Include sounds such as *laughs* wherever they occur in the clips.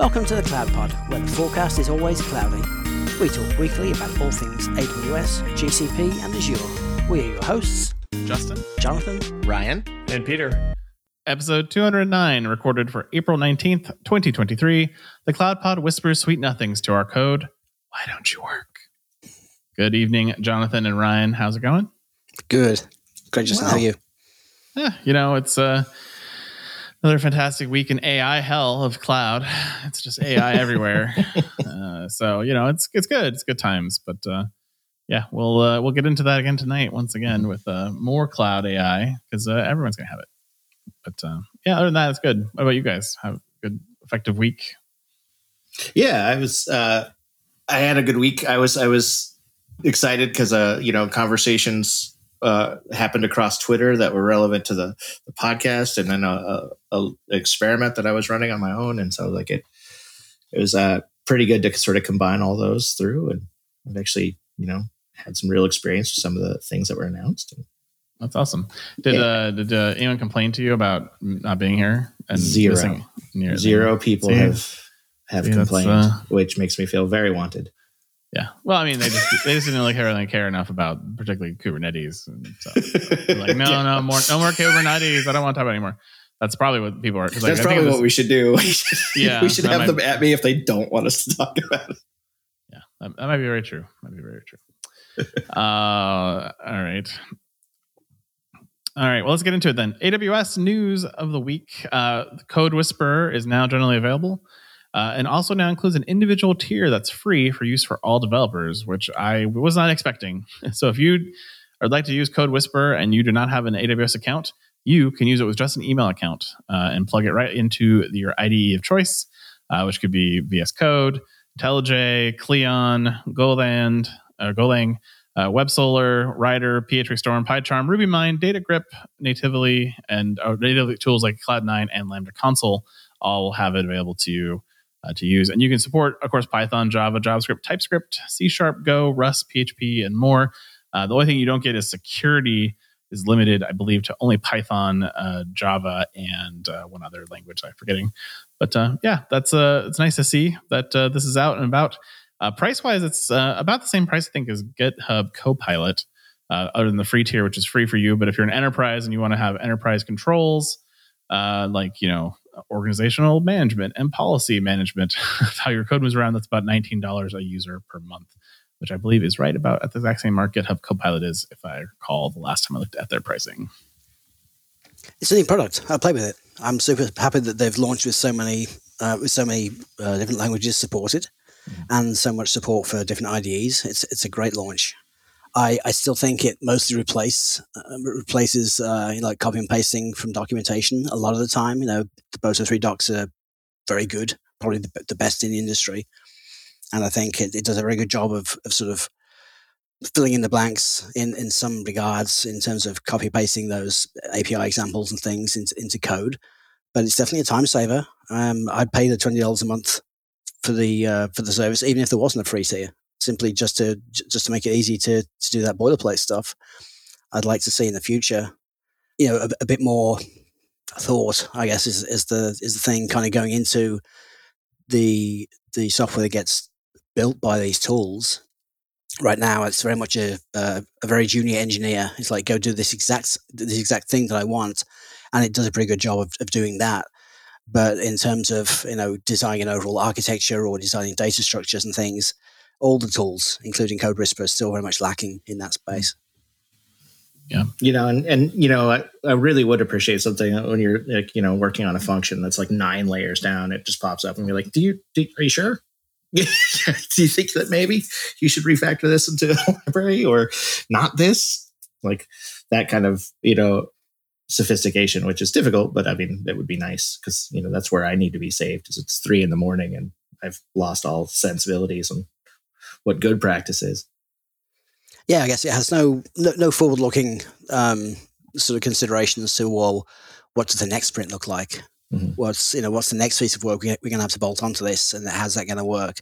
Welcome to the Cloud Pod, where the forecast is always cloudy. We talk weekly about all things AWS, GCP, and Azure. We are your hosts, Justin, Jonathan, Ryan, and Peter. Episode 209, recorded for April 19th, 2023. The Cloud Pod whispers sweet nothings to our code. Why don't you work? Good evening, Jonathan and Ryan. How's it going? Good. Great, Justin. How are you? Yeah, you know, it's uh, another fantastic week in AI hell of cloud. It's just AI everywhere. *laughs* Uh, so you know, it's it's good. It's good times. But uh, yeah, we'll uh, we'll get into that again tonight once again with uh, more cloud AI because uh, everyone's gonna have it. But uh, yeah, other than that, it's good. What about you guys? Have a good effective week? Yeah, I was. Uh, I had a good week. I was. I was excited because uh, you know, conversations uh, happened across Twitter that were relevant to the, the podcast, and then a, a, a, experiment that I was running on my own, and so like it, it was uh, pretty good to sort of combine all those through, and I've actually you know had some real experience with some of the things that were announced. That's awesome. Did yeah. uh, did uh, anyone complain to you about not being here? And zero, zero people See? have have See, complained, uh, which makes me feel very wanted. Yeah. Well, I mean, they just they just didn't really care, really care enough about particularly Kubernetes. And so like, no, *laughs* yeah. no more, no more Kubernetes. I don't want to talk about anymore. That's probably what people are. That's like, probably what we should do. *laughs* We should, yeah, we should have might, them at me if they don't want us to talk about it. Yeah, that, that might be very true. Might be very true. *laughs* uh, all right. All right, well, let's get into it then. AWS news of the week. Uh, Code Whisperer is now generally available uh, and also now includes an individual tier that's free for use for all developers, which I was not expecting. *laughs* So if you would like to use Code Whisper and you do not have an AWS account, you can use it with just an email account uh, and plug it right into your IDE of choice, uh, which could be VS Code, IntelliJ, CLion, Goland, uh, Golang uh, WebSolar, Rider, PHP Storm, PyCharm, RubyMine, DataGrip, natively, and uh, native tools like Cloud9 and Lambda Console all have it available to you uh, to use. And you can support, of course, Python, Java, JavaScript, TypeScript, C Sharp, Go, Rust, PHP, and more. Uh, the only thing you don't get is security is limited, I believe, to only Python, uh, Java, and uh, one other language I'm forgetting. But uh, yeah, that's uh, it's nice to see that this is out and about. price wise, it's about the same price I think as GitHub Copilot, other than the free tier, which is free for you. But if you're an enterprise and you want to have enterprise controls, like you know organizational management and policy management. *laughs* how your code moves around, that's about $19 a user per month, which I believe is right about at the exact same mark GitHub Copilot is, if I recall the last time I looked at their pricing. It's a neat product. I play with it. I'm super happy that they've launched with so many uh, with so many uh, different languages supported, mm-hmm. and so much support for different IDEs. It's it's a great launch. I, I still think it mostly replace uh, replaces uh, you know, like copy and pasting from documentation a lot of the time. You know, the Boto three docs are very good, probably the, the best in the industry, and I think it, it does a very good job of, of sort of filling in the blanks in, in some regards in terms of copy pasting those API examples and things into, into code. But it's definitely a time saver. Um, I'd pay the twenty dollars a month for the uh, for the service, even if there wasn't a free tier simply just to just to make it easy to to do that boilerplate stuff. I'd like to see in the future, you know, a, a bit more thought. I guess is is the is the thing kind of going into the the software that gets built by these tools. Right now, it's very much a, a, a very junior engineer. It's like go do this exact this exact thing that I want, and it does a pretty good job of, of doing that. But in terms of you know designing an overall architecture or designing data structures and things, all the tools, including Code Whisperer, are still very much lacking in that space. Yeah, you know, and and you know, I, I really would appreciate something when you're like, you know, working on a function that's like nine layers down. It just pops up and you're like, do you, do, are you sure? *laughs* do you think that maybe you should refactor this into a *laughs* library or not this? Like that kind of you know sophistication, which is difficult, but I mean, it would be nice because you know that's where I need to be saved. Is it's three in the morning and I've lost all sensibilities and what good practice is. Yeah, I guess it has no no, no forward looking um, sort of considerations to well, what does the next sprint look like? Mm-hmm. What's you know what's the next piece of work we're going to have to bolt onto this, and how's that going to work?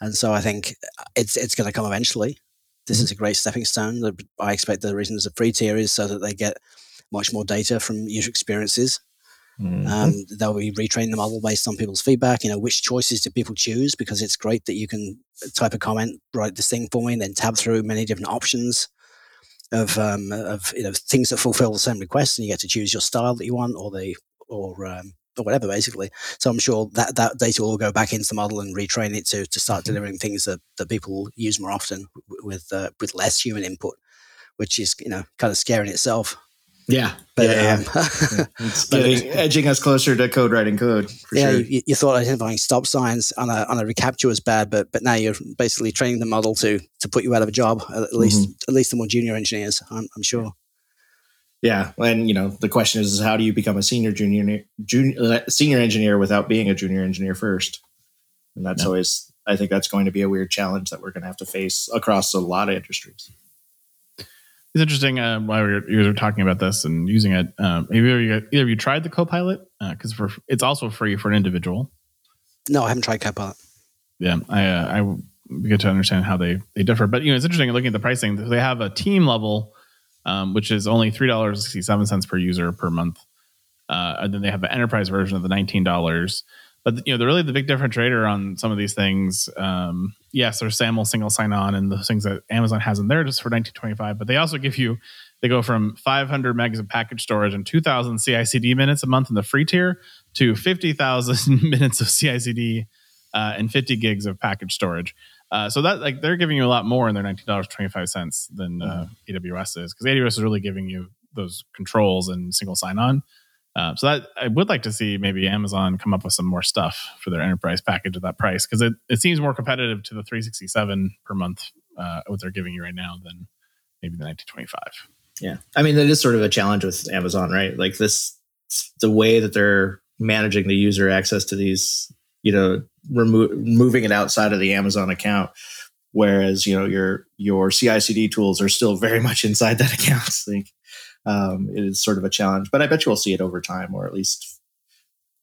And so I think it's it's going to come eventually. This mm-hmm. is a great stepping stone. I expect the reason there's a free tier is so that they get much more data from user experiences. Mm-hmm. Um, they'll be retraining the model based on people's feedback. You know, which choices do people choose? Because it's great that you can type a comment, write this thing for me, and then tab through many different options of um, of you know things that fulfill the same request, and you get to choose your style that you want, or the or um, or whatever, basically. So I'm sure that that data will go back into the model and retrain it to to start mm-hmm. delivering things that, that people use more often with uh, with less human input, which is you know kind of scary in itself. Yeah, but yeah, um, yeah. *laughs* it's getting, edging us closer to code writing code. yeah, sure. you, you, thought identifying stop signs on a on a reCAPTCHA was bad, but but now you're basically training the model to to put you out of a job. At least mm-hmm. at least the more junior engineers, I'm, I'm, sure. Yeah, and you know the question is, is how do you become a senior junior junior uh, senior engineer without being a junior engineer first? And that's always I think that's going to be a weird challenge that we're going to have to face across a lot of industries it's interesting uh, while we were, you were talking about this and using it. Um, either you either you tried the Copilot because uh, it's also free for an individual. No, I haven't tried Copilot. Yeah, I uh, I get to understand how they they differ, but you know it's interesting looking at the pricing. They have a team level, um, which is only three dollars sixty seven cents per user per month, uh, and then they have an enterprise version of the nineteen dollars. But you know, the really the big differentiator on some of these things. Um, yes, there's SAML single sign on and the things that Amazon has in there just for 1925. But they also give you they go from 500 megs of package storage and 2,000 CI/CD minutes a month in the free tier to 50,000 *laughs* minutes of CI/CD uh, and 50 gigs of package storage. Uh, so that like they're giving you a lot more in their nineteen dollars twenty five cents than uh, mm-hmm. AWS is because AWS is really giving you those controls and single sign on. Uh, so that I would like to see maybe Amazon come up with some more stuff for their enterprise package at that price because it, it seems more competitive to the 367 per month uh, what they're giving you right now than maybe the 1925. Yeah, I mean that is sort of a challenge with Amazon, right? Like this, the way that they're managing the user access to these, you know, remo- moving it outside of the Amazon account whereas you know your your CI/CD tools are still very much inside that *laughs* account. like um, it is sort of a challenge. But I bet you will see it over time, or at least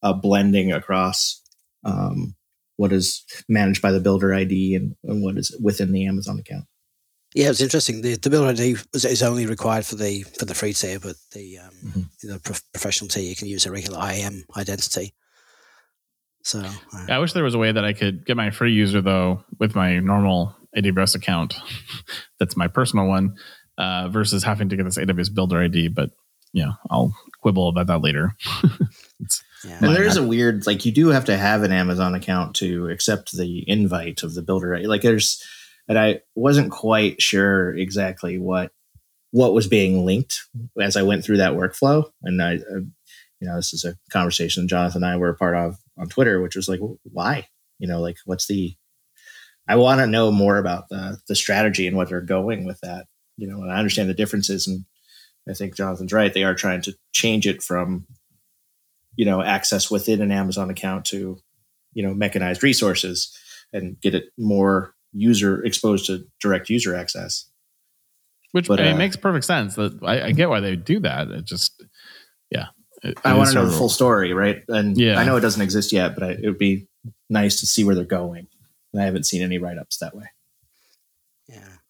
a blending across um, what is managed by the builder ID and, and, what is within the Amazon account. Yeah, it's interesting. The, the builder ID is only required for the for the free tier, but the um, mm-hmm. the professional tier you can use a regular IAM identity. So uh, I wish there was a way that I could get my free user though with my normal AWS account. *laughs* That's my personal one uh, versus having to get this AWS Builder ID. But yeah, I'll quibble about that later. *laughs* yeah. And there is a weird like you do have to have an Amazon account to accept the invite of the Builder Like there's, and I wasn't quite sure exactly what what was being linked as I went through that workflow. And I, uh, you know, this is a conversation Jonathan and I were a part of on Twitter, which was like, why? You know, like what's the I want to know more about the the strategy and what they're going with that you know, and I understand the differences. And I think Jonathan's right. They are trying to change it from, you know, access within an Amazon account to, you know, mechanized resources and get it more user exposed to direct user access. Which but, uh, makes perfect sense. That I, I, get why they do that. It just, yeah. It, I want to know the full story, right? And yeah. I know it doesn't exist yet, but I, it would be nice to see where they're going. And I haven't seen any write ups that way.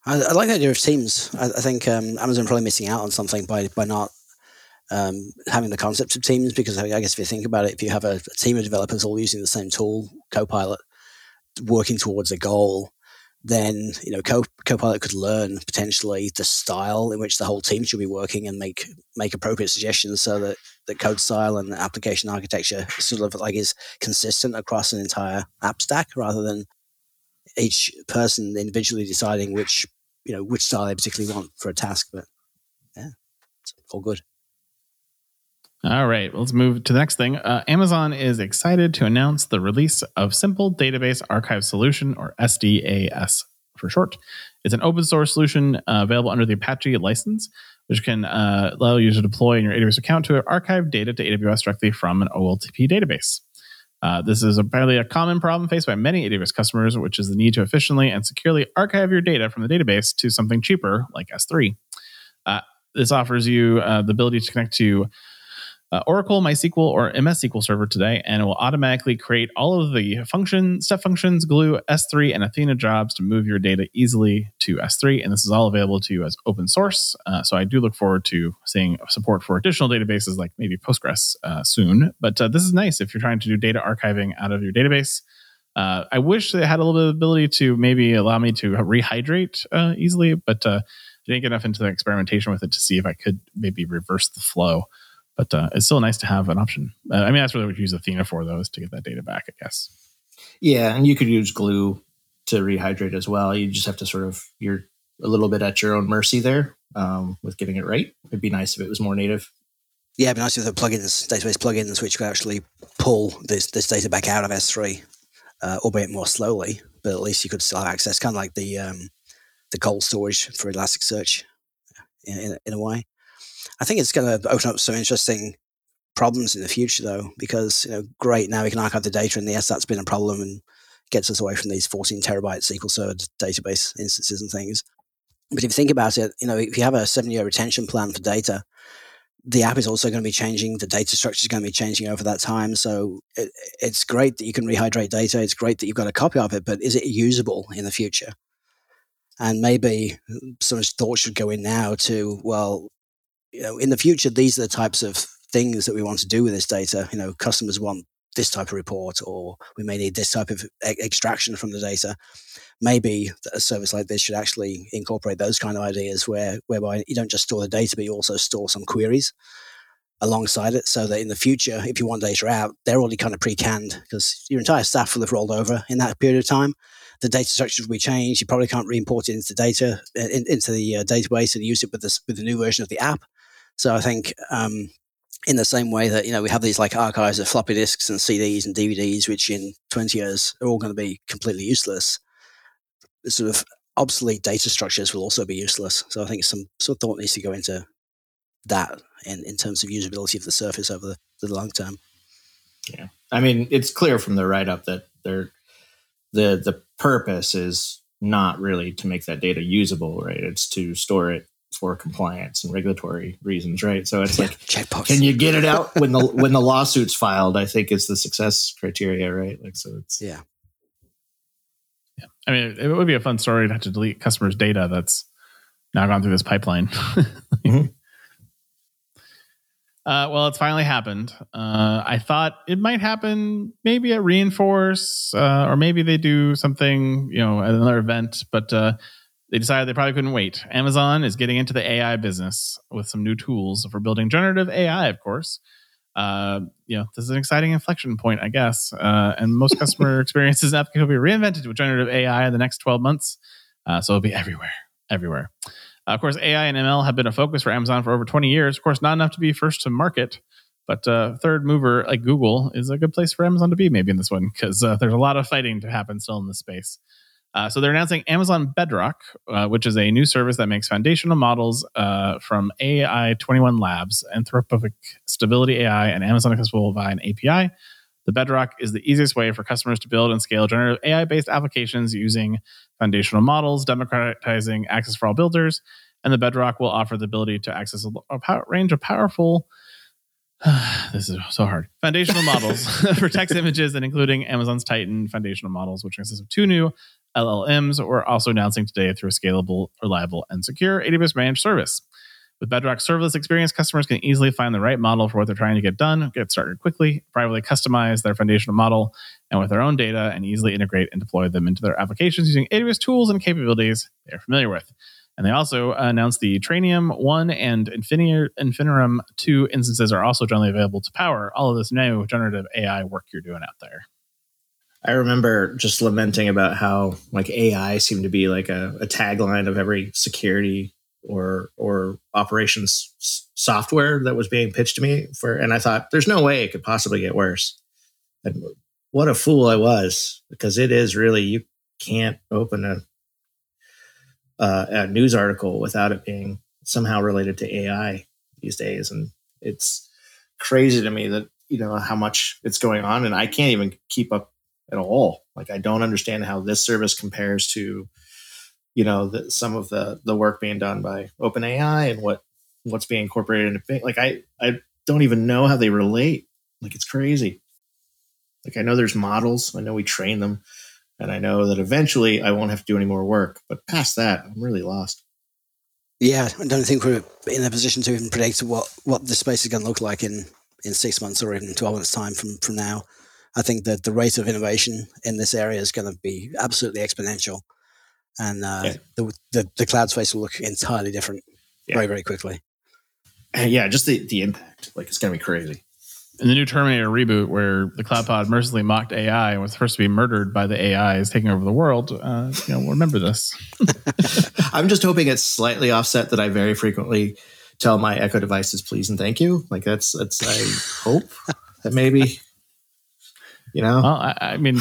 I, I like the idea of teams. I, I think um, Amazon probably missing out on something by by not um, having the concept of teams because I guess if you think about it, if you have a, a, team of developers all using the same tool, Copilot, working towards a goal, then you know Co- Copilot could learn potentially the style in which the whole team should be working and make make appropriate suggestions so that the code style and the application architecture sort of like is consistent across an entire app stack rather than each person individually deciding which you know which style they particularly want for a task. But yeah, it's all good. All right, let's move to the next thing. Uh, Amazon is excited to announce the release of Simple Database Archive Solution, or SDAS for short. It's an open source solution uh, available under the Apache license, which can uh, allow you to deploy in your AWS account to archive data to AWS directly from an OLTP database. Uh, this is apparently a common problem faced by many AWS customers, which is the need to efficiently and securely archive your data from the database to something cheaper like S3. Uh, this offers you uh, the ability to connect to uh, Oracle, MySQL, or MS SQL Server today, and it will automatically create all of the function step functions, Glue, S3, and Athena jobs to move your data easily to S3. And this is all available to you as open source. Uh, so I do look forward to seeing support for additional databases like maybe Postgres uh, soon. But uh, this is nice if you're trying to do data archiving out of your database. Uh, I wish they had a little bit of ability to maybe allow me to rehydrate uh, easily, but I didn't get enough into the experimentation with it to see if I could maybe reverse the flow but uh, it's still nice to have an option. Uh, I mean, that's really what we use Athena for, though, is to get that data back, I guess. Yeah, and you could use glue to rehydrate as well. You just have to sort of you're a little bit at your own mercy there um, with getting it right. It'd be nice if it was more native. Yeah, it'd be nice if the plugins, database plugins, which could actually pull this this data back out of S3, uh, albeit more slowly, but at least you could still have access, kind of like the um, the cold storage for Elasticsearch in, in, in a way. I think it's going to open up some interesting problems in the future, though, because you know, great now we can archive the data, and yes, that's been a problem and gets us away from these 14 terabyte SQL Server database instances and things. But if you think about it, you know, if you have a seven-year retention plan for data, the app is also going to be changing. The data structure is going to be changing over that time. So it, it's great that you can rehydrate data. It's great that you've got a copy of it, but is it usable in the future? And maybe some thought should go in now to, well, you know, in the future, these are the types of things that we want to do with this data. You know, customers want this type of report, or we may need this type of e- extraction from the data. Maybe a service like this should actually incorporate those kind of ideas, where whereby you don't just store the data, but you also store some queries alongside it, so that in the future, if you want data out, they're already kind of pre-canned because your entire staff will have rolled over in that period of time. The data structure will be changed. You probably can't re-import it into data in, into the uh, database and use it with this with the new version of the app so I think um, in the same way that you know we have these like archives of floppy disks and CDs and DVDs, which in 20 years are all going to be completely useless. Sort of obsolete data structures will also be useless. So I think some some thought needs to go into that in, in terms of usability of the surface over the, the long term. Yeah, I mean it's clear from the write up that they're the the purpose is not really to make that data usable, right? It's to store it for compliance and regulatory reasons, right? So it's yeah, like checkbox. Can you get it out when the *laughs* when the lawsuit's filed? I think is the success criteria, right? Like so, it's yeah, yeah. I mean, it would be a fun story to have to delete customers' data that's now gone through this pipeline. *laughs* mm-hmm. Uh, well, it's finally happened. Uh, I thought it might happen maybe at re:Inforce, uh, or maybe they do something, you know, at another event. But uh, they decided they probably couldn't wait. Amazon is getting into the AI business with some new tools for building generative AI, of course. Uh, you know, this is an exciting inflection point, I guess. Uh, and most *laughs* customer experiences and applications will be reinvented with generative AI in the next 12 months. Uh, so it'll be everywhere, everywhere. Uh, of course, AI and ML have been a focus for Amazon for over 20 years. Of course, not enough to be first to market, but uh, third mover like Google is a good place for Amazon to be maybe in this one because uh, there's a lot of fighting to happen still in this space. Uh, so they're announcing Amazon Bedrock, uh, which is a new service that makes foundational models uh, from AI 21 Labs, Anthropic Stability AI, and Amazon accessible via an API. The Bedrock is the easiest way for customers to build and scale generative AI based applications using foundational models, democratizing access for all builders. And the Bedrock will offer the ability to access a, power, range of powerful *sighs* this is so hard. Foundational models *laughs* for text *laughs* images and including Amazon's Titan foundational models, which consists of two new LLMs we're also announcing today through a scalable, reliable, and secure AWS managed service. With Bedrock Serverless Experience, customers can easily find the right model for what they're trying to get done, get started quickly, privately customize their foundational model, and with their own data, and easily integrate and deploy them into their applications using AWS tools and capabilities they're familiar with. And they also announced the Trainium 1 and Infinium 2 instances are also generally available to power all of this new generative AI work you're doing out there. I remember just lamenting about how like AI seemed to be like a, a tagline of every security or or operations software that was being pitched to me for and I thought there's no way it could possibly get worse. And what a fool I was because it is really you can't open a uh, a news article without it being somehow related to AI these days and it's crazy to me that you know how much it's going on and I can't even keep up at all. Like I don't understand how this service compares to, you know, the, some of the the work being done by OpenAI and what what's being incorporated into like I I don't even know how they relate. Like it's crazy. Like I know there's models, I know we train them, and I know that eventually I won't have to do any more work. But past that, I'm really lost. Yeah, I don't think we're in a position to even predict what what the space is going to look like in in six months or even twelve months time from from now. I think that the rate of innovation in this area is going to be absolutely exponential, and uh, yeah. the, the, the cloud space will look entirely different yeah. very very quickly. And yeah, just the the impact, like it's going to be crazy in the new Terminator reboot, where the Cloud Pod mercilessly mocked AI and was first to be murdered by the AIs taking over the world, uh, you know, we'll remember this. *laughs* *laughs* I'm just hoping it's slightly offset that I very frequently tell my Echo devices please and thank you. Like that's that's I hope that maybe you know. Well, I, I, mean,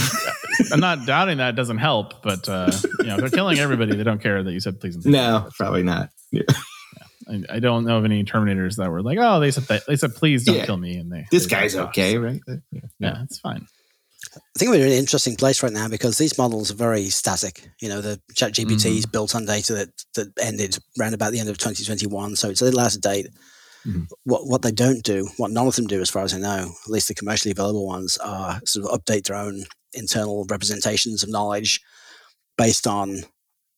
I'm not doubting that doesn't help, but uh, you know, they're killing everybody. They don't care that you said please and thank no, you. probably not. Yeah. I, I, don't know of any Terminators that were like, oh, they said they said please don't yeah. kill me, and they this they guy's okay, right? Yeah, yeah, it's fine. I think we're in an interesting place right now because these models are very static. You know, the Chat GPT mm-hmm. is built on data that that ended around about the end of 2021, so it's a little out of date. Mm-hmm. What what they don't do, what none of them do, as far as I know, at least the commercially available ones, are sort of update their own internal representations of knowledge based on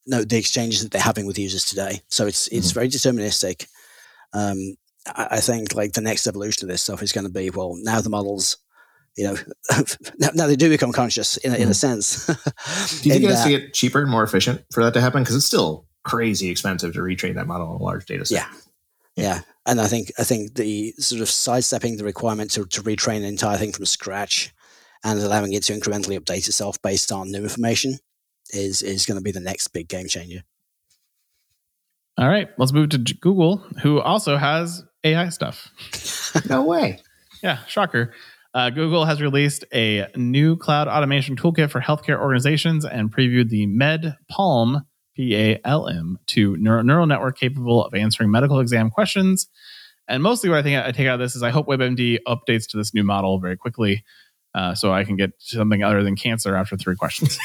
no the exchanges that they're having with users today. So it's it's mm-hmm. very deterministic. Um, I, I, think like the next evolution of this stuff is going to be well now the models. You know, *laughs* now, now they do become conscious in, mm-hmm. in a mm-hmm. sense. do you *laughs* think it has to get cheaper and more efficient for that to happen? Because it's still crazy expensive to retrain that model on a large data set. Yeah. Yeah. And I think I think the sort of sidestepping the requirement to, to retrain an entire thing from scratch and allowing it to incrementally update itself based on new information is is going to be the next big game changer. All right, let's move to Google, who also has AI stuff. no way. Yeah, shocker. Uh, Google has released a new cloud automation toolkit for healthcare organizations and previewed the Med Palm P A L M to neural, neural network capable of answering medical exam questions. And mostly, what I think I take out of this is I hope WebMD updates to this new model very quickly uh, so I can get something other than cancer after three questions.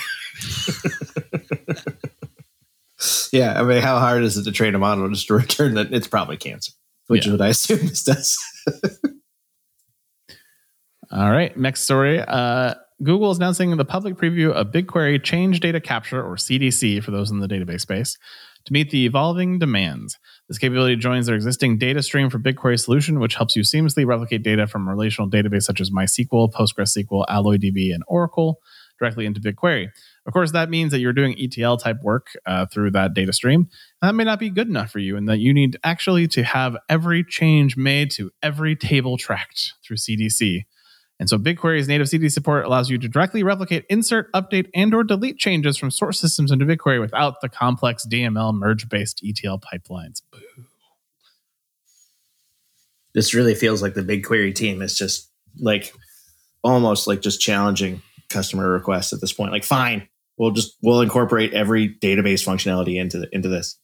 *laughs* yeah, I mean, how hard is it to train a model just to *laughs* return that it's probably cancer, which yeah. is what I assume this does. *laughs* All right, next story. Uh, Google is announcing the public preview of BigQuery Change Data Capture, or CDC, for those in the database space, to meet the evolving demands. This capability joins their existing Datastream for BigQuery solution, which helps you seamlessly replicate data from relational database such as MySQL, PostgreSQL, AlloyDB, and Oracle directly into BigQuery. Of course, that means that you're doing ETL type work uh, through that Datastream. That may not be good enough for you, and that you need actually to have every change made to every table tracked through CDC. And so BigQuery's native CD support allows you to directly replicate, insert, update, and or delete changes from source systems into BigQuery without the complex DML merge-based ETL pipelines. Boo. This really feels like the BigQuery team is just like almost like just challenging customer requests at this point. Like, fine, we'll just we'll incorporate every database functionality into the, into this.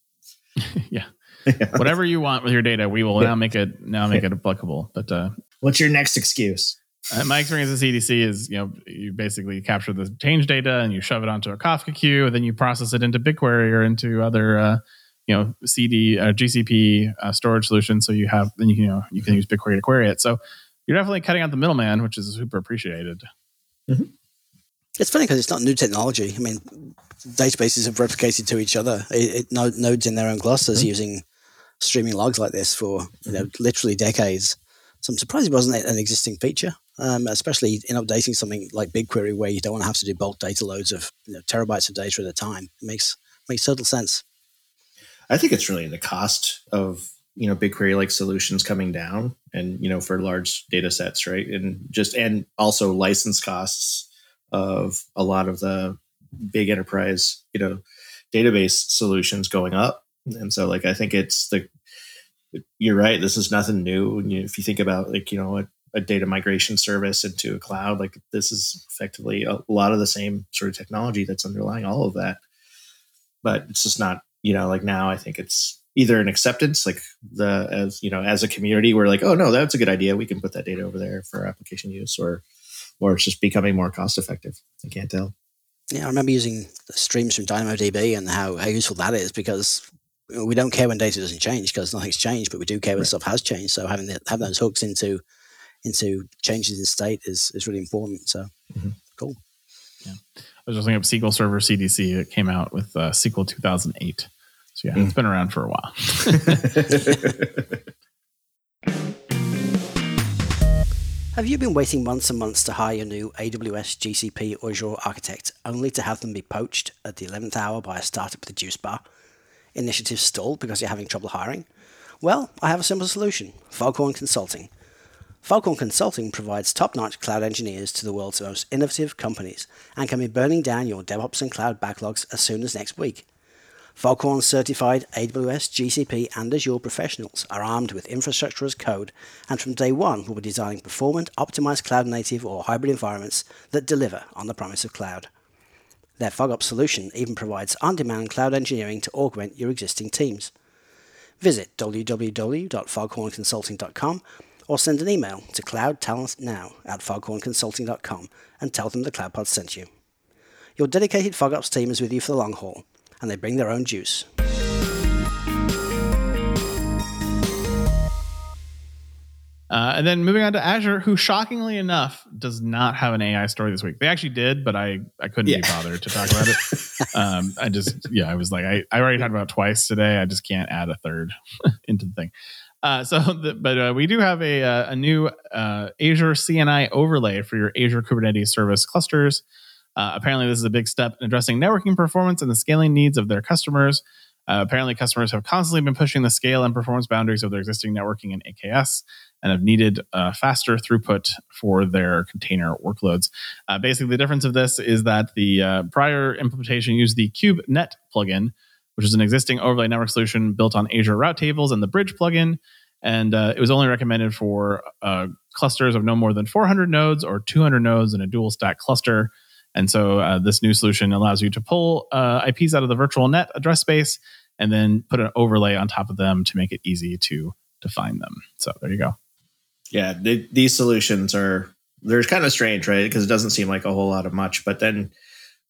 *laughs* yeah. *laughs* Whatever you want with your data, we will yeah. now make it now make it applicable. But uh, what's your next excuse? Uh, my experience at CDC is, you know, you basically capture the change data and you shove it onto a Kafka queue, and then you process it into BigQuery or into other, uh, you know, CD, uh, GCP uh, storage solutions. So you have, then you, you know, you can use BigQuery to query it. So you're definitely cutting out the middleman, which is super appreciated. Mm-hmm. It's funny because it's not new technology. I mean, databases have replicated to each other. It, it, nodes in their own clusters mm-hmm. using streaming logs like this for you know mm-hmm. literally decades. So I'm surprised it wasn't an existing feature um, especially in updating something like BigQuery where you don't want to have to do bulk data loads of you know, terabytes of data at a time. It makes makes total sense. I think it's really the cost of you know BigQuery like solutions coming down, and you know for large data sets, right? And just and also license costs of a lot of the big enterprise you know database solutions going up, and so like I think it's the you're right. This is nothing new. If you think about like you know a data migration service into a cloud. Like this is effectively a lot of the same sort of technology that's underlying all of that. But it's just not, you know, like now I think it's either an acceptance, like the as you know, as a community, we're like, oh no, that's a good idea. We can put that data over there for application use, or or it's just becoming more cost effective. I can't tell. Yeah, I remember using streams from DynamoDB and how, how useful that is because we don't care when data doesn't change because nothing's changed, but we do care when right. stuff has changed. So having the, having those hooks into into changes in state is is really important. So mm-hmm. cool. Yeah, I was just looking up SQL Server CDC. It came out with uh, SQL 2008. So yeah, mm. it's been around for a while. *laughs* Have you been waiting months and months to hire your new AWS, GCP, or Azure architect only to have them be poached at the 11th hour by a startup with a juice bar? Initiatives stalled because you're having trouble hiring? Well, I have a simple solution Foghorn Consulting. Foghorn Consulting provides top notch cloud engineers to the world's most innovative companies and can be burning down your DevOps and cloud backlogs as soon as next week. Foghorn certified AWS, GCP, and Azure professionals are armed with infrastructure as code and from day one will be designing performant, optimized cloud native or hybrid environments that deliver on the promise of cloud. Their FogOps solution even provides on demand cloud engineering to augment your existing teams. Visit www.foghornconsulting.com or send an email to cloudtalentnow at foghornconsulting.com and tell them the CloudPod sent you. Your dedicated FogOps team is with you for the long haul and they bring their own juice. Uh, and then moving on to Azure, who shockingly enough does not have an AI story this week. They actually did, but I, I couldn't yeah. be bothered to talk about it. *laughs* um, I just, yeah, I was like, I, I already talked about twice today. I just can't add a third *laughs* into the thing. Uh, so, *laughs* the, but uh, we do have a, uh, a new uh, Azure CNI overlay for your Azure Kubernetes service clusters. Apparently, this is a big step in addressing networking performance and the scaling needs of their customers. Apparently, customers have constantly been pushing the scale and performance boundaries of their existing networking in AKS and have needed faster throughput for their container workloads. Basically, the difference of this is that the prior implementation used the KubeNet plugin, which is an existing overlay network solution built on Azure Route Tables and the Bridge plugin. And uh, it was only recommended for uh, clusters of no more than 400 nodes or 200 nodes in a dual stack cluster. And so uh, this new solution allows you to pull uh, IPs out of the virtual net address space and then put an overlay on top of them to make it easy to define them. So there you go. Yeah, these solutions are they're kind of strange, right? Because it doesn't seem like a whole lot of much, but then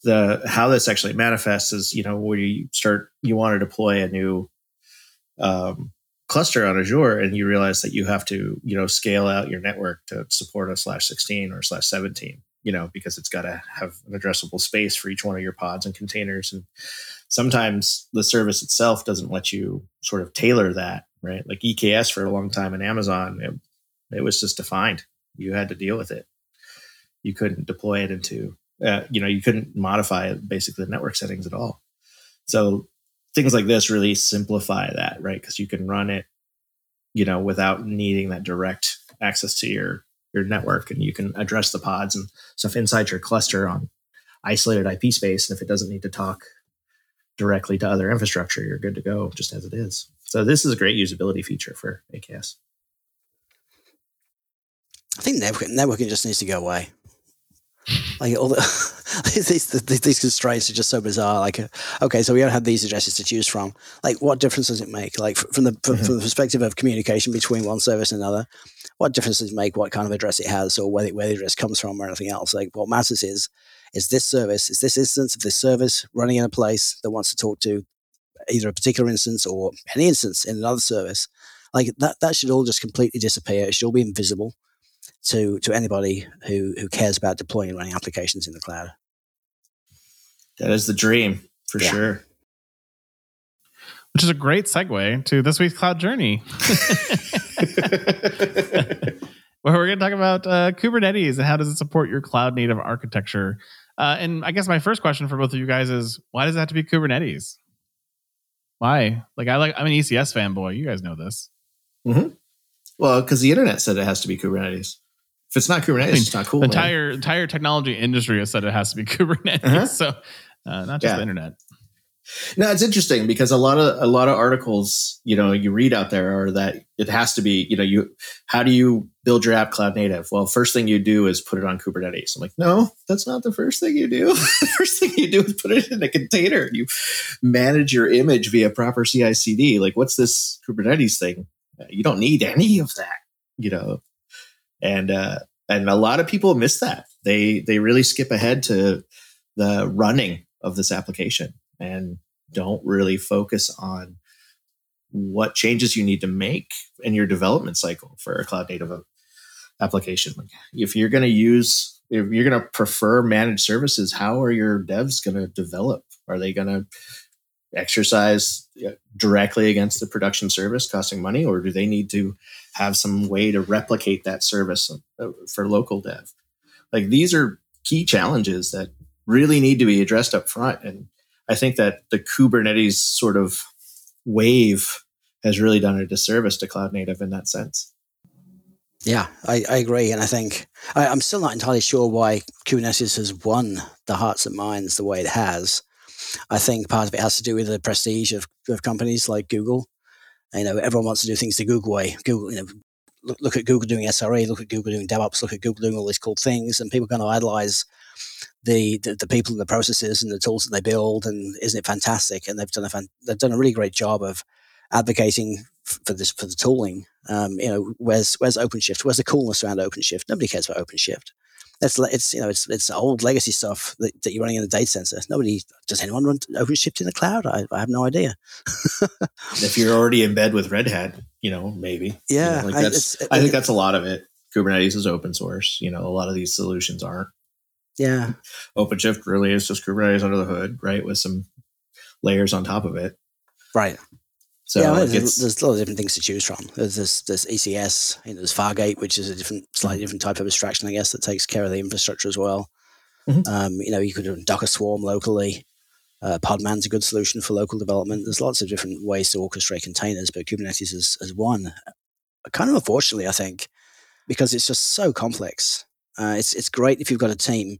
the how this actually manifests is you know where you start you want to deploy a new um, cluster on Azure and you realize that you have to you know scale out your network to support a slash 16 or slash 17 you know, because it's got to have an addressable space for each one of your pods and containers. And sometimes the service itself doesn't let you sort of tailor that, right? Like EKS for a long time in Amazon, it, it was just defined. You had to deal with it. You couldn't deploy it into, uh, you know, you couldn't modify basically the network settings at all. So things like this really simplify that, right? Because you can run it, you know, without needing that direct access to your your network and you can address the pods and stuff inside your cluster on isolated IP space. And if it doesn't need to talk directly to other infrastructure, you're good to go just as it is. So this is a great usability feature for AKS. I think networking, networking just needs to go away. Like all the *laughs* these, these constraints are just so bizarre. Like, uh, okay, so we don't have these addresses to choose from. Like, what difference does it make? Like, from the from, mm-hmm. from the perspective of communication between one service and another, what difference does it make what kind of address it has or where, where the address comes from or anything else? Like, what matters is is this service, is this instance of this service running in a place that wants to talk to either a particular instance or any instance in another service? Like that, that should all just completely disappear. It should all be invisible to to anybody who who cares about deploying and running applications in the cloud. That is the dream for yeah. sure. Which is a great segue to this week's cloud journey. *laughs* *laughs* Where we're going to talk about uh, Kubernetes and how does it support your cloud native architecture. Uh, and I guess my first question for both of you guys is why does it have to be Kubernetes? Why? Like I like I'm an ECS fanboy. You guys know this. Mm-hmm. Well, because the internet said it has to be Kubernetes. If it's not Kubernetes, I mean, it's not cool. The entire man. entire technology industry has said it has to be *laughs* Kubernetes. Uh-huh. So uh, not just yeah. the internet. No, it's interesting because a lot of a lot of articles, you know, you read out there are that it has to be, you know, you how do you build your app cloud native? Well, first thing you do is put it on Kubernetes. I'm like, no, that's not the first thing you do. *laughs* the first thing you do is put it in a container. You manage your image via proper CI/CD. Like, what's this Kubernetes thing? You don't need any of that, you know and uh, and a lot of people miss that. They they really skip ahead to the running of this application and don't really focus on what changes you need to make in your development cycle for a cloud native application. Like if you're going to use, if you're going to prefer managed services, how are your devs going to develop? Are they going to exercise directly against the production service costing money, or do they need to have some way to replicate that service uh, for local dev? Like these are key challenges that really need to be addressed up front. And I think that the Kubernetes sort of wave has really done a disservice to cloud native in that sense. Yeah, I, I agree. And I think I, am still not entirely sure why Kubernetes has won the hearts and minds the way it has. I think part of it has to do with the prestige of, of companies like Google. You know, everyone wants to do things the Google way. Google, you know, look, look at Google doing SRE, look at Google doing DevOps, look at Google doing all these cool things, and people going to idolize the, the, the people and the processes and the tools that they build. And isn't it fantastic? And they've done a fan, they've done a really great job of advocating for this for the tooling. Um, you know, where's where's OpenShift? Where's the coolness around OpenShift? Nobody cares about OpenShift. It's it's you know it's it's old legacy stuff that, that you're running in a data center. Nobody does anyone run OpenShift in the cloud? I, I have no idea. if you're already in bed with Red Hat, you know maybe. Yeah, you know, like that's, I, I think that's a lot of it. Kubernetes is open source. You know, a lot of these solutions aren't. Yeah. OpenShift really is just Kubernetes under the hood, right? With some layers on top of it. Right. So yeah, like there's, there's, a lot of different things to choose from. There's this, this ECS, you know, there's Fargate, which is a different, slightly different type of abstraction, I guess, that takes care of the infrastructure as well. Mm-hmm. Um, you know, you could do Docker Swarm locally. Uh, Podman's a good solution for local development. There's lots of different ways to orchestrate containers, but Kubernetes is, is one. Kind of unfortunately, I think, because it's just so complex. Uh, it's it's great if you've got a team.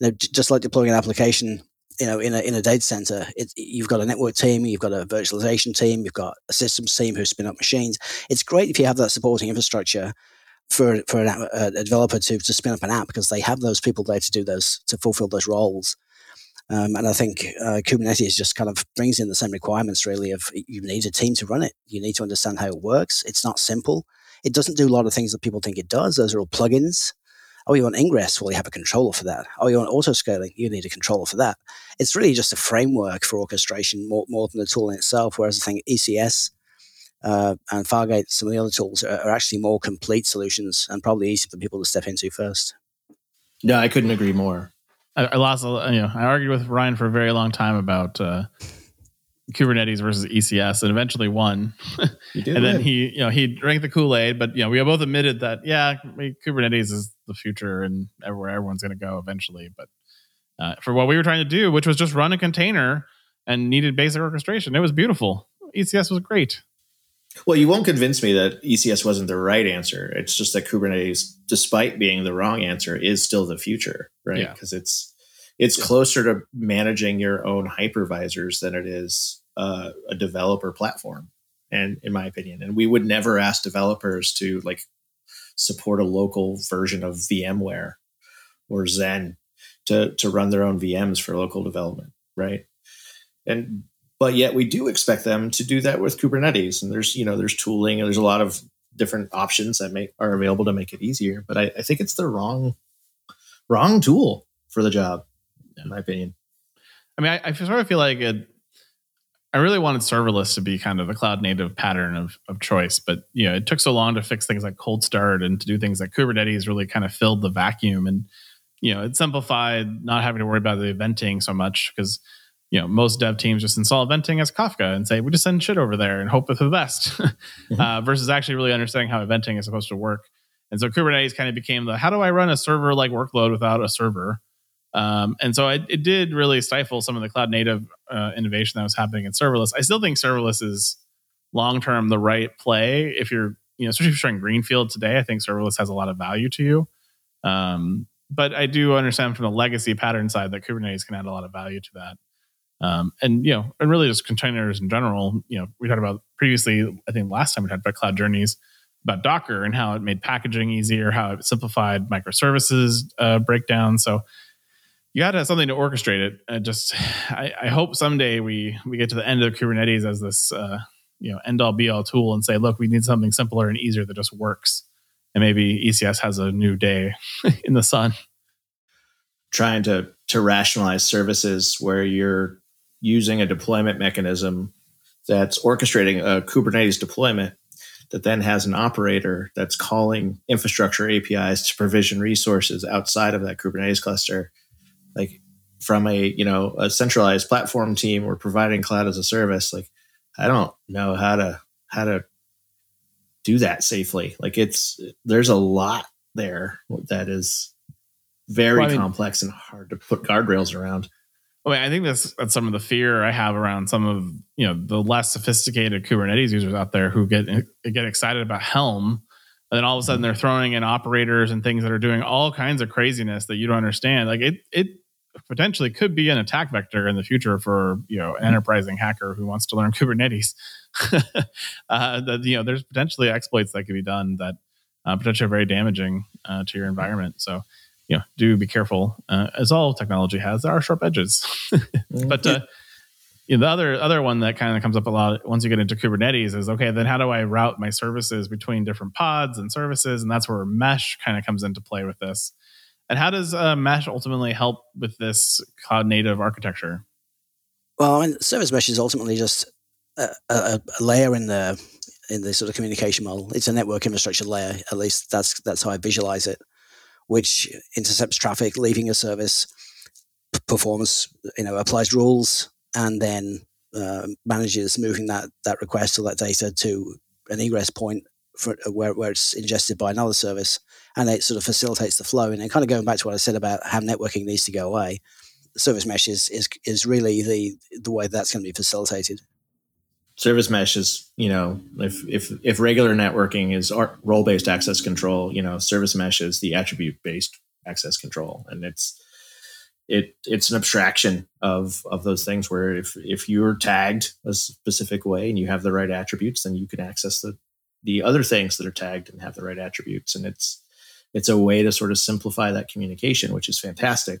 You know, just like deploying an application you know, in a in a data center, it, you've got a network team, you've got a virtualization team, you've got a systems team who spin up machines. It's great if you have that supporting infrastructure for for an, a, developer to to spin up an app because they have those people there to do those to fulfill those roles. Um, and I think uh, Kubernetes just kind of brings in the same requirements really of you need a team to run it. You need to understand how it works. It's not simple. It doesn't do a lot of things that people think it does. Those are all plugins. Oh, you want ingress? Well, you have a controller for that. Oh, you want auto scaling? You need a controller for that. It's really just a framework for orchestration more, more than the tool in itself. Whereas I think ECS uh, and Fargate, some of the other tools are, are, actually more complete solutions and probably easier for people to step into first. Yeah, I couldn't agree more. I, I lost, you know, I argued with Ryan for a very long time about uh, Kubernetes versus ECS, and eventually won. *laughs* and win. then he, you know, he drank the Kool Aid. But you know, we have both admitted that yeah, Kubernetes is the future and everywhere everyone's going to go eventually. But uh, for what we were trying to do, which was just run a container and needed basic orchestration, it was beautiful. ECS was great. Well, you won't convince me that ECS wasn't the right answer. It's just that Kubernetes, despite being the wrong answer, is still the future, right? Because yeah. it's it's yeah. closer to managing your own hypervisors than it is uh, a developer platform and in my opinion. And we would never ask developers to like support a local version of vmware or Xen to to run their own vms for local development right? And but yet we do expect them to do that with kubernetes and there's you know there's tooling and there's a lot of different options that make are available to make it easier but i, I think it's the wrong wrong tool for the job in my opinion i mean i, I sort of feel like it I really wanted serverless to be kind of the cloud native pattern of, of choice, but you know, it took so long to fix things like cold start and to do things like Kubernetes really kind of filled the vacuum and you know, it simplified not having to worry about the eventing so much because you know, most dev teams just install eventing as Kafka and say, we just send shit over there and hope for the best *laughs* mm-hmm. uh, versus actually really understanding how eventing is supposed to work. And so Kubernetes kind of became the how do I run a server like workload without a server? Um, and so it, it, did really stifle some of the cloud native uh, innovation that was happening in serverless. I still think serverless is long term the right play. If you're, you know, especially if you're in greenfield today, I think serverless has a lot of value to you. Um, but I do understand from the legacy pattern side that Kubernetes can add a lot of value to that. Um, and you know, and really just containers in general. You know, we talked about previously. I think last time we talked about cloud journeys about Docker and how it made packaging easier, how it simplified microservices uh, breakdown. So you got to have something to orchestrate it. And just, I, I, hope someday we we get to the end of Kubernetes as this, uh, you know, end all be all tool and say, look, we need something simpler and easier that just works. And maybe ECS has a new day *laughs* in the sun. Trying to to rationalize services where you're using a deployment mechanism that's orchestrating a Kubernetes deployment that then has an operator that's calling infrastructure APIs to provision resources outside of that Kubernetes cluster. Like from a you know a centralized platform team or providing cloud as a service, like I don't know how to how to do that safely. Like it's there's a lot there that is very well, I mean, complex and hard to put guardrails around. I, mean, I think that's, that's some of the fear I have around some of you know the less sophisticated Kubernetes users out there who get get excited about Helm, and then all of a sudden they're throwing in operators and things that are doing all kinds of craziness that you don't understand. Like it it potentially could be an attack vector in the future for you know an enterprising hacker who wants to learn *laughs* Kubernetes. *laughs* uh, that you know there's potentially exploits that could be done that uh, potentially are very damaging uh, to your environment. So you know, do be careful. Uh, as all technology has, there are sharp edges. *laughs* but uh, you know, the other other one that kind of comes up a lot once you get into Kubernetes is okay. Then how do I route my services between different pods and services? And that's where mesh kind of comes into play with this. And how does uh, mesh ultimately help with this cloud native architecture? Well, mean, service mesh is ultimately just a, a, a layer in the in the sort of communication model. It's a network infrastructure layer. At least that's that's how I visualize it which intercepts traffic leaving a service, performs, you know, applies rules, and then uh, manages moving that that request or that data to an egress point for, uh, where, where it's ingested by another service, and it sort of facilitates the flow. And then kind of going back to what I said about how networking needs to go away, service mesh is is, is really the the way that's going to be facilitated service mesh is you know if if if regular networking is role based access control you know service mesh is the attribute based access control and it's it it's an abstraction of of those things where if if you're tagged a specific way and you have the right attributes then you can access the the other things that are tagged and have the right attributes. And it's it's a way to sort of simplify that communication which is fantastic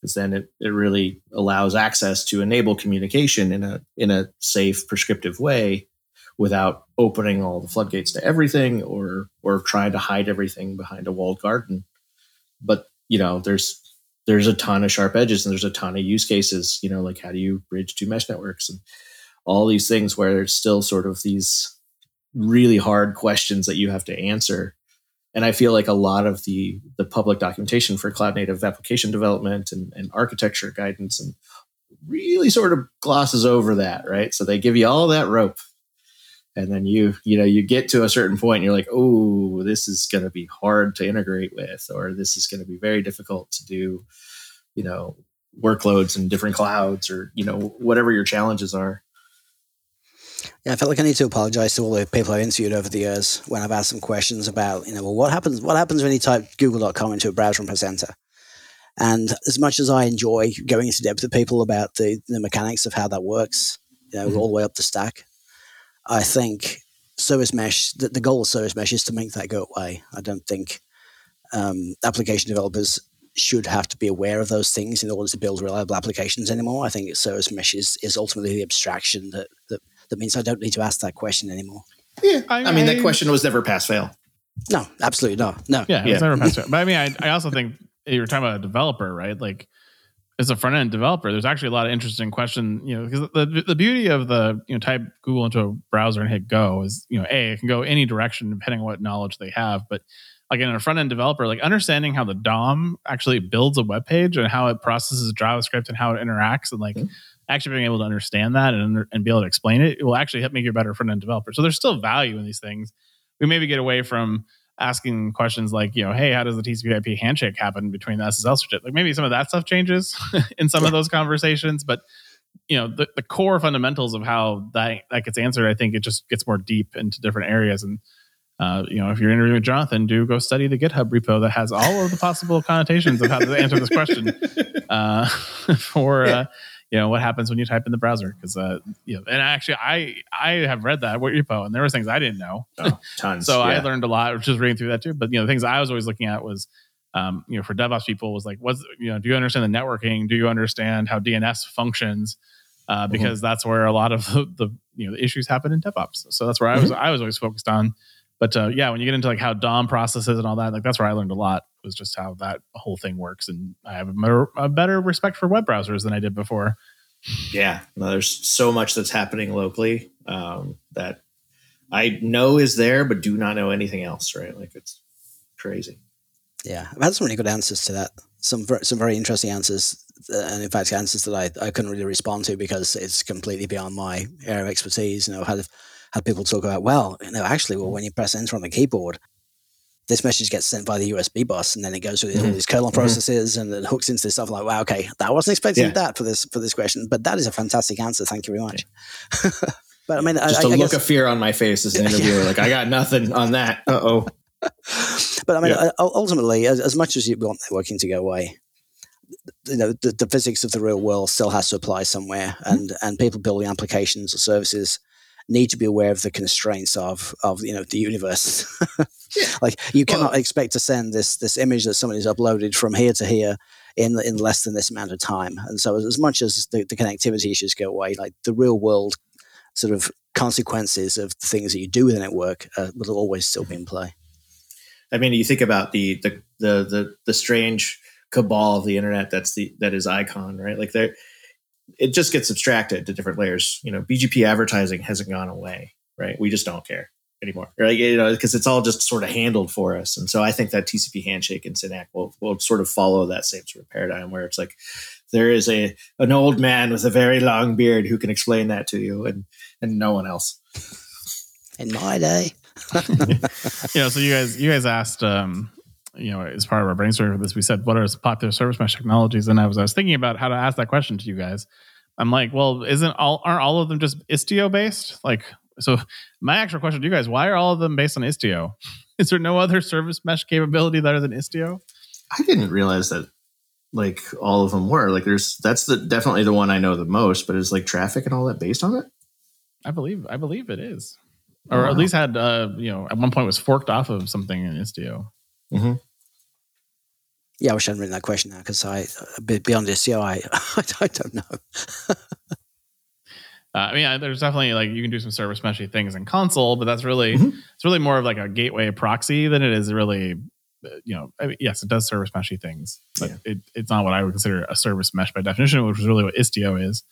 because then it, it really allows access to enable communication in a in a safe prescriptive way without opening all the floodgates to everything or or trying to hide everything behind a walled garden. But you know there's there's a ton of sharp edges and there's a ton of use cases you know like how do you bridge two mesh networks and all these things where there's still sort of these really hard questions that you have to answer and I feel like a lot of the the public documentation for cloud native application development and, and architecture guidance and really sort of glosses over that, right? So they give you all that rope, and then you you know you get to a certain point, and you're like, oh, this is going to be hard to integrate with, or this is going to be very difficult to do, you know, workloads in different clouds, or you know whatever your challenges are. Yeah, I felt like I need to apologize to all the people I've interviewed over the years when I've asked them questions about, you know, well, what happens? What happens when you type Google.com into a browser and press enter? And as much as I enjoy going into depth with people about the, the mechanics of how that works, you know, mm-hmm. all the way up the stack, I think service mesh, the, the, goal of service mesh is to make that go away. I don't think um, application developers should have to be aware of those things in order to build reliable applications anymore. I think service mesh is, is ultimately the abstraction that, that that means I don't need to ask that question anymore. Yeah, I, I mean that question was never pass fail. No, absolutely not. No. Yeah, it was never pass *laughs* fail. But I mean, I, I also think you were talking about a developer, right? Like as a front end developer, there's actually a lot of interesting question. You know, because the the beauty of the you know type Google into a browser and hit go is you know a it can go any direction depending on what knowledge they have, but like in a front end developer, like understanding how the DOM actually builds a web page and how it processes JavaScript and how it interacts and like mm-hmm actually being able to understand that and, and be able to explain it, it will actually help make you a better front end developer. So there's still value in these things. We maybe get away from asking questions like, you know, hey, how does the TCP/IP handshake happen between the SSL certificate? Like maybe some of that stuff changes *laughs* in some yeah. of those conversations, but you know, the, the core fundamentals of how that that gets answered, I think it just gets more deep into different areas. And uh, you know, if you're interviewing Jonathan, do go study the GitHub repo that has all of the possible connotations of how to answer this question *laughs* uh, *laughs* for. Uh, you know what happens when you type in the browser because uh you know and actually i i have read that what repo and there were things i didn't know oh, tons so yeah. i learned a lot just reading through that too but you know the things i was always looking at was um you know for devops people was like what's you know do you understand the networking do you understand how dns functions uh, mm-hmm. because mm-hmm. that's where a lot of the, *laughs* the, you know the issues happen in DevOps. So that's where I was mm-hmm. I was always focused on. But uh, yeah, when you get into like how DOM processes and all that, like that's where I learned a lot was just how that whole thing works, and I have a, more, a better respect for web browsers than I did before Yeah, no, there's so much that's happening locally um, that I know is there, but do not know anything else. Right? Like it's crazy. Yeah, I've had some really good answers to that. Some some very interesting answers, and in fact, answers that I, I couldn't really respond to because it's completely beyond my area of expertise. You know, had had people talk about, well, you know, actually, well, when you press enter on the keyboard, this message gets sent by the USB bus, and then it goes through mm-hmm. all these kernel mm-hmm. processes, and then hooks into this stuff. Like, wow, okay, that wasn't expecting yeah. that for this for this question, but that is a fantastic answer. Thank you very much. *laughs* but I mean, just I, a I look guess, of fear on my face as an *laughs* interviewer, like I got nothing on that. Uh oh. *laughs* but I mean, yeah. ultimately, as, as, much as you want networking to go away, you know, the, the, physics of the real world still has to apply somewhere, mm-hmm. and and people building applications or services need to be aware of the constraints of of you know the universe. *laughs* yeah. Like you cannot well, expect to send this this image that somebody's uploaded from here to here in in less than this amount of time. And so, as much as the, the connectivity issues go away, like the real world sort of consequences of the things that you do with a network uh, will always still be in play. I mean, you think about the the the the, the strange cabal of the internet that's the that is ICANN right like there it just gets abstracted to different layers. You know bgp advertising hasn't gone away right? We just don't care anymore right? You know because it's all just sort of handled for us. And so i think that tcp handshake and synack will, will sort of follow that same sort of paradigm where it's like there is a an old man with a very long beard who can explain that to you and and no one else. In my day. *laughs* You know, so you guys, you guys asked, um, you know, as part of our brainstorming for this, we said, what are popular service mesh technologies? And I was, I was thinking about how to ask that question to you guys. I'm like, well, isn't all, aren't all of them just Istio based? Like, so my actual question to you guys, why are all of them based on Istio? *laughs* Is there no other service mesh capability better than Istio? I didn't realize that like all of them were like there's that's the definitely the one I know the most, but is like Traefik and all that based on it? I believe I believe it is or wow. at least had uh, you know at one point was forked off of something in Istio. Mm-hmm. Yeah, I wish I hadn't written that question now because I beyond Istio, I *laughs* I don't know. uh, I mean, there's definitely like you can do some service meshy things in Consul, but that's really mm-hmm. it's really more of like a gateway proxy than it is really. Uh, you know, I mean, yes, it does service meshy things, but yeah. it, it's not what I would consider a service mesh by definition, which is really what Istio is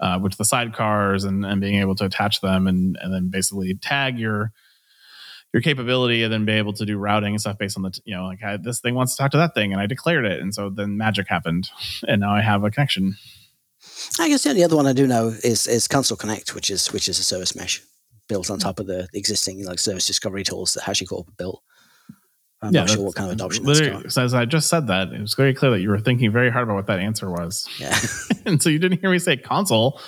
uh, which the sidecars and, and being able to attach them and, and then basically tag your your capability and then be able to do routing and stuff based on the you know like I, this thing wants to talk to that thing and I declared it and so then magic happened and now I have a connection. I guess the only other one I do know is is Consul Connect, which is which is a service mesh built on top of the existing like service discovery tools that HashiCorp built. I'm yeah, not sure what kind of adoption that's As I just said that, it was very clear that you were thinking very hard about what that answer was. Yeah. *laughs* *laughs* and so you didn't hear me say Consul.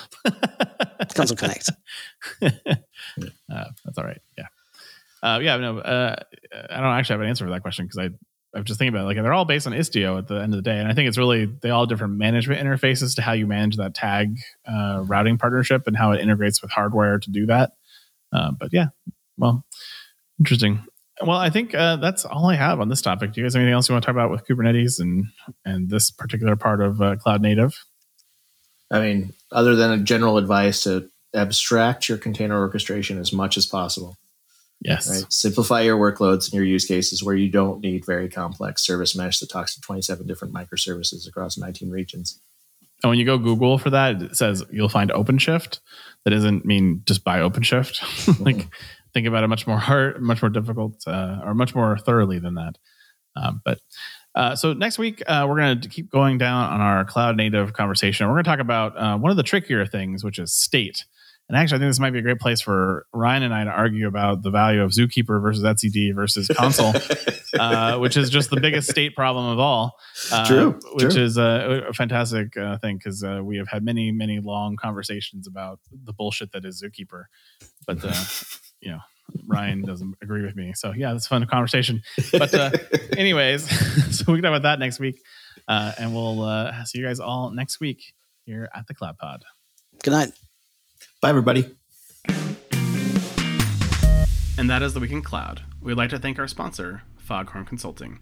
Consul Connect. *laughs* uh, that's all right. Yeah. Uh, yeah, no, uh, I don't actually have an answer for that question because I I'm just thinking about it. Like they're all based on Istio at the end of the day, and I think it's really they all different management interfaces to how you manage that tag uh, routing partnership and how it integrates with hardware to do that. Uh, but yeah, well, interesting. Well, I think uh, that's all I have on this topic. Do you guys have anything else you want to talk about with Kubernetes and and this particular part of uh, cloud native? I mean, other than a general advice to abstract your container orchestration as much as possible. Yes. Right. Simplify your workloads and your use cases where you don't need very complex service mesh that talks to 27 different microservices across 19 regions. And when you go Google for that, it says you'll find OpenShift. That doesn't mean just buy OpenShift. *laughs* like think about it much more hard, much more difficult, uh, or much more thoroughly than that. Um, but uh, so next week uh, we're going to keep going down on our cloud native conversation. We're going to talk about uh, one of the trickier things, which is state. And actually, I think this might be a great place for Ryan and I to argue about the value of Zookeeper versus etcd versus Consul, *laughs* uh, which is just the biggest state problem of all. Uh, true, which true. is a, a fantastic uh, thing because uh, we have had many, many long conversations about the bullshit that is Zookeeper. But uh, *laughs* you know, Ryan doesn't agree with me. So yeah, that's a fun conversation. But uh, *laughs* anyways, so we can talk about that next week. Uh, and we'll uh, see you guys all next week here at the Cloud Pod. Good night. Bye, everybody. And that is the Week in Cloud. We'd like to thank our sponsor, Foghorn Consulting.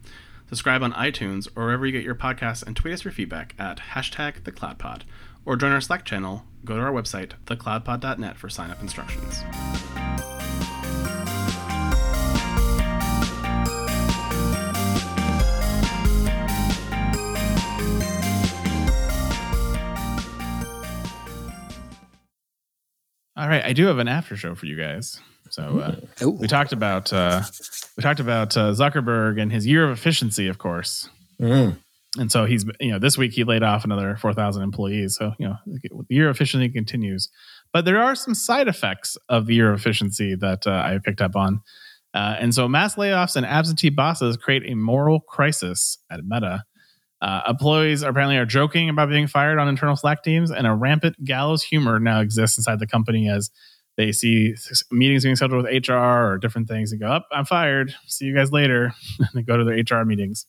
Subscribe on iTunes or wherever you get your podcasts and tweet us your feedback at hashtag thecloudpod. Or join our Slack channel, go to our website, thecloudpod.net for sign up instructions. I, I do have an after show for you guys. So uh, we talked about uh, we talked about uh, Zuckerberg and his year of efficiency, of course. Mm. And so he's you know this week he laid off another four thousand employees. So you know the year of efficiency continues, but there are some side effects of the year of efficiency that uh, I picked up on. Uh, and so mass layoffs and absentee bosses create a moral crisis at Meta. Uh, employees apparently are joking about being fired on internal Slack teams, and a rampant gallows humor now exists inside the company as they see meetings being scheduled with HR or different things and go, Up, I'm fired. See you guys later. *laughs* and they go to their HR meetings.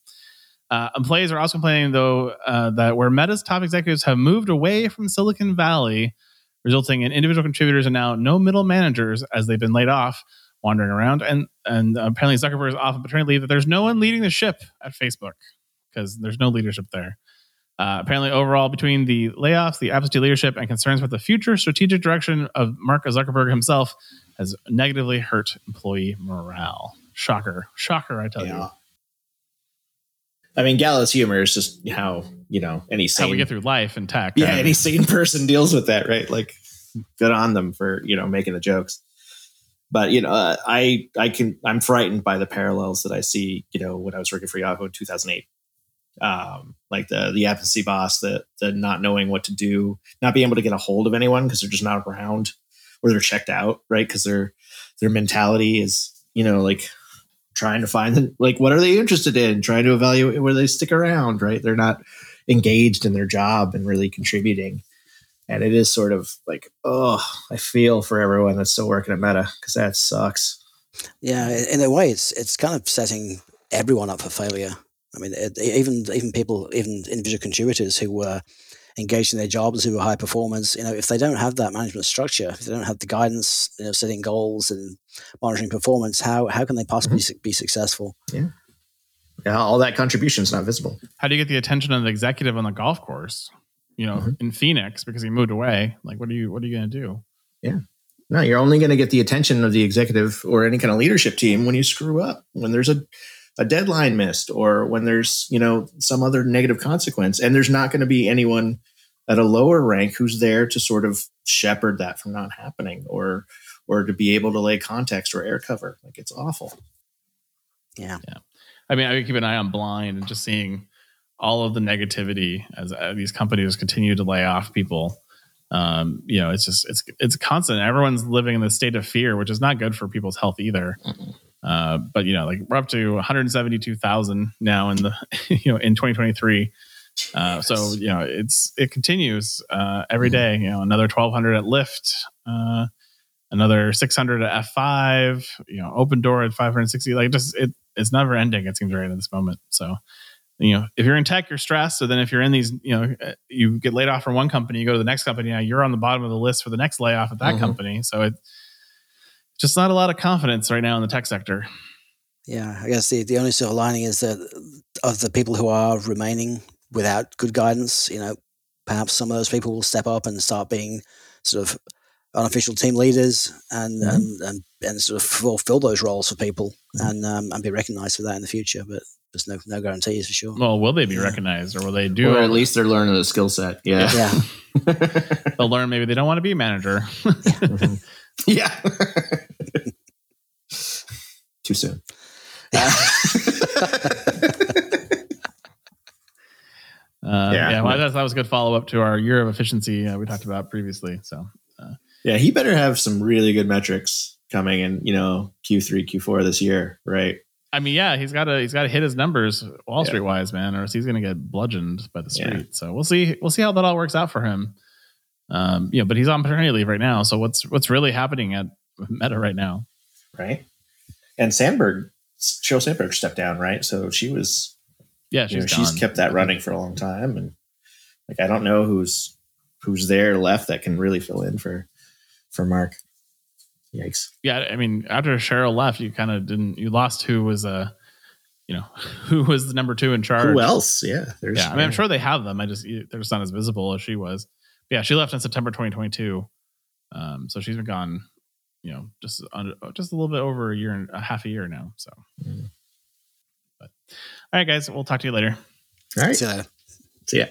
Uh, employees are also complaining, though, uh, that where Meta's top executives have moved away from Silicon Valley, resulting in individual contributors and now no middle managers as they've been laid off, wandering around. And and apparently Zuckerberg is off on paternity leave. That there's no one leading the ship at Facebook because there's no leadership there. Uh, apparently, overall, between the layoffs, the absentee leadership, and concerns with the future strategic direction of Mark Zuckerberg himself, has negatively hurt employee morale. Shocker, shocker! I tell you. I mean, gallows humor is just how you know any sane. how we get through life and tech. yeah right? any sane person deals with that, right? Like, good on them for you know making the jokes. But you know, uh, I I can I'm frightened by the parallels that I see. You know, when I was working for Yahoo in 2008, um, like the the absentee boss, the the not knowing what to do, not being able to get a hold of anyone because they're just not around, or they're checked out, right? Because their their mentality is you know like trying to find like what are they interested in trying to evaluate where they stick around right they're not engaged in their job and really contributing and it is sort of like oh i feel for everyone that's still working at meta because that sucks Yeah, in a way, it's it's kind of setting everyone up for failure. I mean, it, even even people, even individual contributors who were engaged in their jobs, who were high performers, you know, if they don't have that management structure, if they don't have the guidance, you know, setting goals and monitoring performance, how how can they possibly su- be successful? yeah Yeah, all that contribution is not visible How do you get the attention of the executive on the golf course? You know, Mhm. in Phoenix because he moved away. Like, what are you what are you going to do? Yeah, no you're only going to get the attention of the executive or any kind of leadership team when you screw up when there's a a deadline missed or when there's you know some other negative consequence and there's not going to be anyone at a lower rank who's there to sort of shepherd that from not happening or or to be able to lay context or air cover like it's awful Yeah, yeah I mean, I keep an eye on Blind and just seeing all of the negativity as uh, these companies continue to lay off people. Um, you know, it's just it's it's constant. Everyone's living in the state of fear, which is not good for people's health either. Uh, but you know, like we're up to 172,000 now in the *laughs* you know in 2023. Uh, so you know, it's it continues uh, every day. You know, another 1,200 at Lyft, uh, another 600 at F5. You know, Opendoor at 560. Like just it it's never ending. It seems right at this moment. So you know, if you're in tech, you're stressed. So then if you're in these, you know, uh, you get laid off from one company, you go to the next company. Now you're on the bottom of the list for the next layoff at that Mhm. company. So it's just not a lot of confidence right now in the tech sector. yeah. I guess the the only silver lining is that of the people who are remaining without good guidance, you know, perhaps some of those people will step up and start being sort of unofficial team leaders and Mhm. and, and and sort of fulfill those roles for people and um, and be recognized for that in the future. But there's no no guarantees for sure. Well, will they be Yeah. recognized or will they do? or at least they're learning the skill set yeah yeah, *laughs* they'll learn maybe they don't want to be a manager. Mhm. *laughs* yeah *laughs* too soon *laughs* *laughs* Uh, Yeah. yeah, well, that, that was a good follow up to our year of efficiency uh, we talked about previously. So Yeah, he better have some really good metrics coming in, you know, Q3, Q4 this year, right? I mean, yeah, he's got to he's got to hit his numbers Wall Yeah. Street wise, man, or else he's going to get bludgeoned by the Yeah. street. So we'll see we'll see how that all works out for him. Um, you know, but he's on paternity leave right now. So what's what's really happening at Meta right now? Right. And Sandberg, Sheryl Sandberg stepped down, right? So she was, Yeah, you she's know, she's kept that running for a long time. And like, I don't know who's, who's there left that can really fill in for, for Mark. Yikes. yeah, I mean, after Sheryl left, you kind of didn't you lost who was uh you know *laughs* who was the number two in charge. Who else? Yeah. There's, Yeah, I mean, I'm sure they have them. I just they're just not as visible as she was. But yeah, she left in September 2022. Um, so she's been gone, you know, just under, just a little bit over a year and a half a year now. So, Mm. but all right, guys, we'll talk to you later. All right. See you later. See ya.